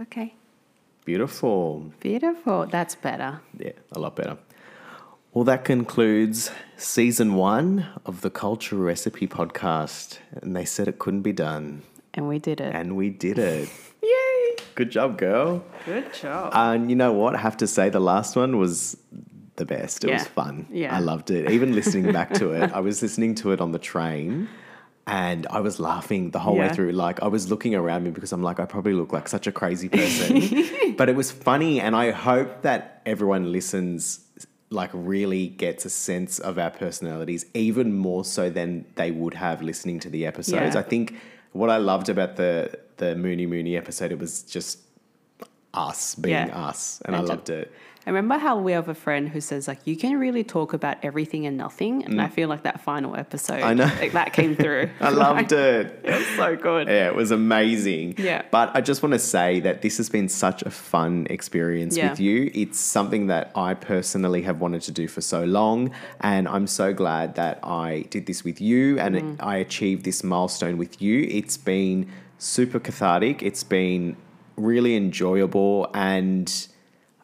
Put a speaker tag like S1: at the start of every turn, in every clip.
S1: Okay.
S2: Beautiful.
S1: Beautiful. That's better.
S2: Yeah, a lot better. Well, that concludes season one of the Culture Recipe podcast. And they said it couldn't be done.
S1: And we did it.
S2: And we did it.
S1: Yay!
S2: Good job, girl.
S1: Good job.
S2: And you know what? I have to say, the last one was the best. It was fun.
S1: Yeah.
S2: I loved it. Even listening back to it, I was listening to it on the train and I was laughing the whole way through. Like, I was looking around me because I'm like, I probably look like such a crazy person. but it was funny. And I hope that everyone listens, like, really gets a sense of our personalities, even more so than they would have listening to the episodes.
S1: Yeah.
S2: I think what I loved about the, the Mooney Mooney episode, it was just us being
S1: Yeah.
S2: us. And I
S1: And
S2: loved it.
S1: I remember how we have a friend who says like you can really talk about everything and nothing, and I feel like that final episode,
S2: Mm. I know.
S1: like, that came through.
S2: I loved it.
S1: it was so good.
S2: Yeah, it was amazing.
S1: Yeah.
S2: But I just want to say that this has been such a fun experience
S1: Yeah.
S2: with you. It's something that I personally have wanted to do for so long. And I'm so glad that I did this with you and
S1: Mm.
S2: I achieved this milestone with you. It's been super cathartic. It's been really enjoyable and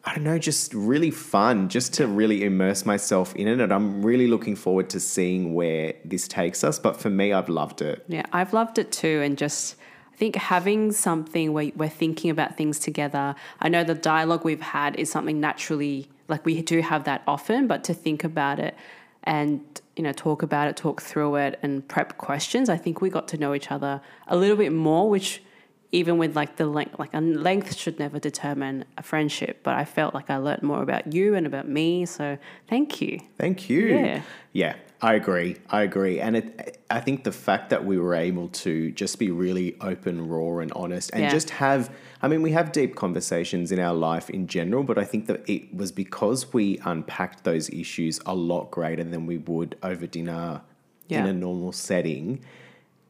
S2: I don't know, just really fun, just to really immerse myself in it. And I'm really looking forward to seeing where this takes us. But for me, I've loved it.
S1: Yeah, I've loved it too, and just I think having something where we're thinking about things together. I know the dialogue we've had is something naturally like we do have that often, but to think about it and you know talk about it, talk through it, and prep questions. I think we got to know each other a little bit more, which even with like the length, like a length should never determine a friendship. But I felt like I learned more about you and about me. So thank you.
S2: Thank you.
S1: Yeah.
S2: Yeah, I agree. I agree. And it, I think the fact that we were able to just be really open, raw, and honest, and
S1: Yeah.
S2: just have, I mean, we have deep conversations in our life in general, but I think that it was because we unpacked those issues a lot greater than we would over dinner in a normal setting.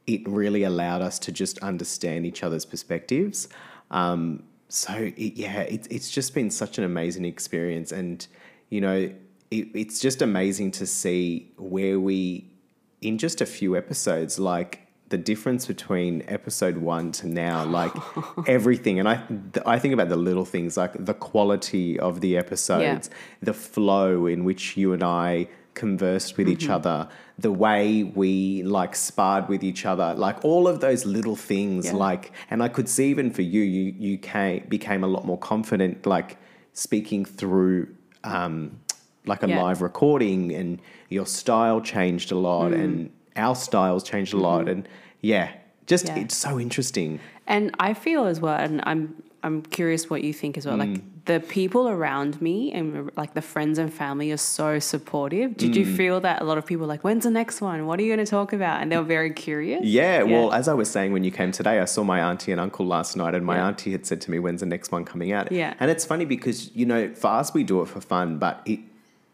S2: It really allowed us to just understand each other's perspectives. Um, so it, yeah, it, it's just been such an amazing experience, and you know, it, it's just amazing to see where we, in just a few episodes, like the difference between episode one to now, like everything. And I, I think about the little things, like the quality of the episodes, the flow in which you and I conversed with
S1: Mm-hmm.
S2: each other, the way we like sparred with each other, like all of those little things,
S1: Yeah.
S2: like, and I could see even for you, you, you came, became a lot more confident, like speaking through, um, like a
S1: Yeah.
S2: live recording and your style changed a lot
S1: Mm.
S2: and our styles changed a lot. And yeah, just.
S1: Yeah.
S2: it's so interesting.
S1: And I feel as well, and I'm I'm curious what you think as well.
S2: Mm.
S1: Like the people around me and like the friends and family are so supportive. Did you
S2: Mm.
S1: feel that a lot of people were like, when's the next one? What are you going to talk about? And they were very curious.
S2: Yeah, well, as I was saying when you came today, I saw my auntie and uncle last night, and my
S1: Yeah.
S2: auntie had said to me, "When's the next one coming out?"
S1: Yeah.
S2: and it's funny because you know, for us, we do it for fun, but it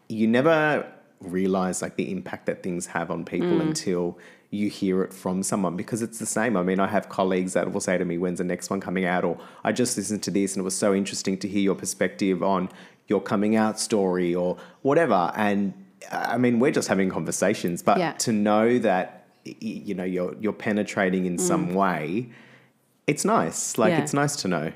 S2: you never realize like the impact that things have on people
S1: Mm.
S2: until you hear it from someone because it's the same. I mean, I have colleagues that will say to me, "When's the next one coming out?" or "I just listened to this and it was so interesting to hear your perspective on your coming out story or whatever." And I mean, we're just having conversations, but
S1: Yeah.
S2: to know that you know you're you're penetrating in some way, it's nice. Like
S1: Mm. Yeah.
S2: it's nice to know.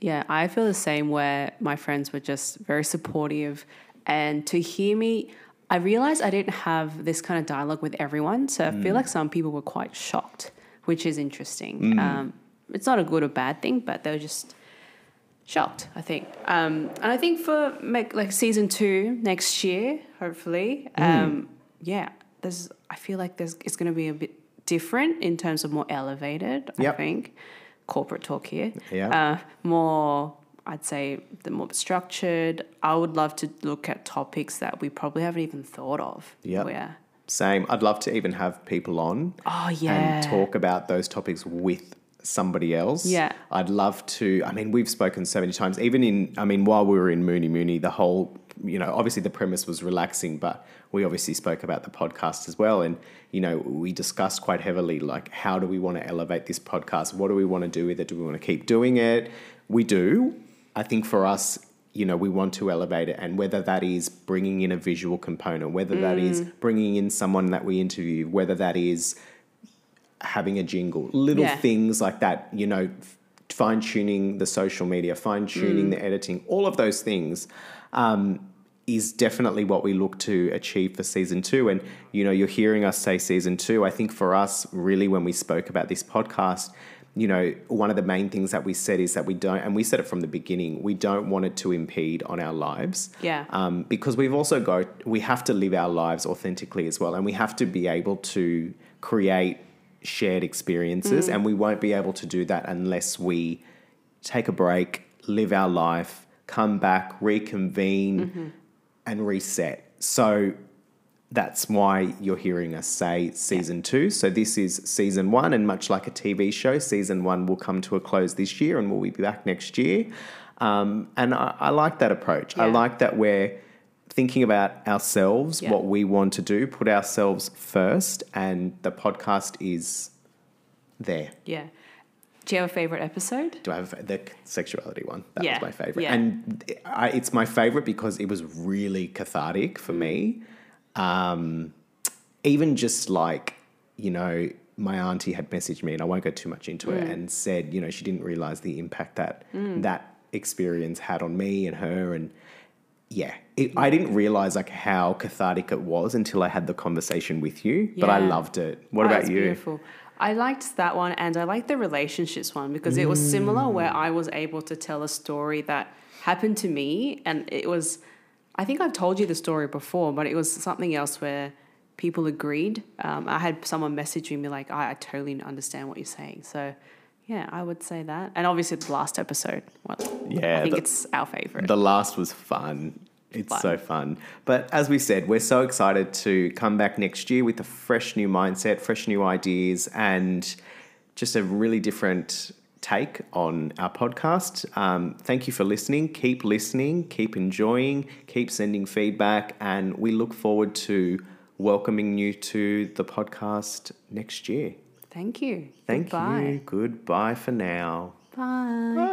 S1: Yeah, I feel the same where my friends were just very supportive. And to hear me, I realized I didn't have this kind of dialogue with everyone. So I
S2: Mm.
S1: feel like some people were quite shocked, which is interesting. Um, it's not a good or bad thing, but they were just shocked, I think. Um, and I think for make, like season two next year, hopefully,
S2: Mm.
S1: um, yeah, there's. I feel like there's it's going to be a bit different in terms of more elevated.
S2: Yep.
S1: I think corporate talk here.
S2: Yeah.
S1: Uh, more, I'd say, the more structured. I would love to look at topics that we probably haven't even thought of. Yeah.
S2: Same. I'd love to even have people on
S1: Oh yeah.
S2: and talk about those topics with somebody else.
S1: Yeah.
S2: I'd love to. I mean, we've spoken so many times, even in, I mean, while we were in Mooney Mooney, the whole, you know, obviously the premise was relaxing, but we obviously spoke about the podcast as well. And, you know, we discussed quite heavily, like, how do we want to elevate this podcast? What do we want to do with it? Do we want to keep doing it? We do. I think for us, you know, we want to elevate it, and whether that is bringing in a visual component, whether that is
S1: Mm.
S2: bringing in someone that we interview, whether that is having a jingle, little
S1: Yeah.
S2: things like that, you know, f- fine tuning the social media, fine tuning the editing, all of those things. Um, is definitely what we look to achieve for season two. And, you know, you're hearing us say season two. I think for us, really, when we spoke about this podcast, you know, one of the main things that we said is that we don't, and we said it from the beginning, we don't want it to impede on our lives.
S1: Yeah.
S2: Um, because we've also got, we have to live our lives authentically as well. And we have to be able to create shared experiences. And we won't be able to do that unless we take a break, live our life, come back, reconvene, and reset. So that's why you're hearing us say season two. So this is season one, and much like a TV show, season one will come to a close this year, and we'll be back next year. Um, and I, I like that approach. I like that we're thinking about ourselves,
S1: Yeah.
S2: what we want to do, put ourselves first, and the podcast is there.
S1: Yeah. Do you have a favorite episode?
S2: Do I have the sexuality one? That
S1: Yeah,
S2: was my favorite,
S1: yeah.
S2: and I, it's my favorite because it was really cathartic for me. Um, even just like you know, my auntie had messaged me, and I won't go too much into
S1: Mm.
S2: it, and said you know she didn't realize the impact that that experience had on me and her, and yeah, it, I didn't realize like how cathartic it was until I had the conversation with you. But I loved it. What
S1: Oh,
S2: about you?
S1: Beautiful. I liked that one, and I liked the relationships one because it was similar, where
S2: Mm.
S1: I was able to tell a story that happened to me, and it was. I think I've told you the story before, but it was something else where people agreed. Um, I had someone messaging me like, I, "I totally understand what you're saying." So, yeah, I would say that, and obviously it's the last episode. Well,
S2: Yeah,
S1: I think
S2: the-
S1: it's our favorite.
S2: The last was fun. It's
S1: Fun.
S2: so fun. But as we said, we're so excited to come back next year with a fresh new mindset, fresh new ideas, and just a really different take on our podcast. Um, thank you for listening. Keep listening, keep enjoying, keep sending feedback, and we look forward to welcoming you to the podcast next year.
S1: Thank you.
S2: Thank
S1: Goodbye.
S2: you. Goodbye for now.
S1: Bye.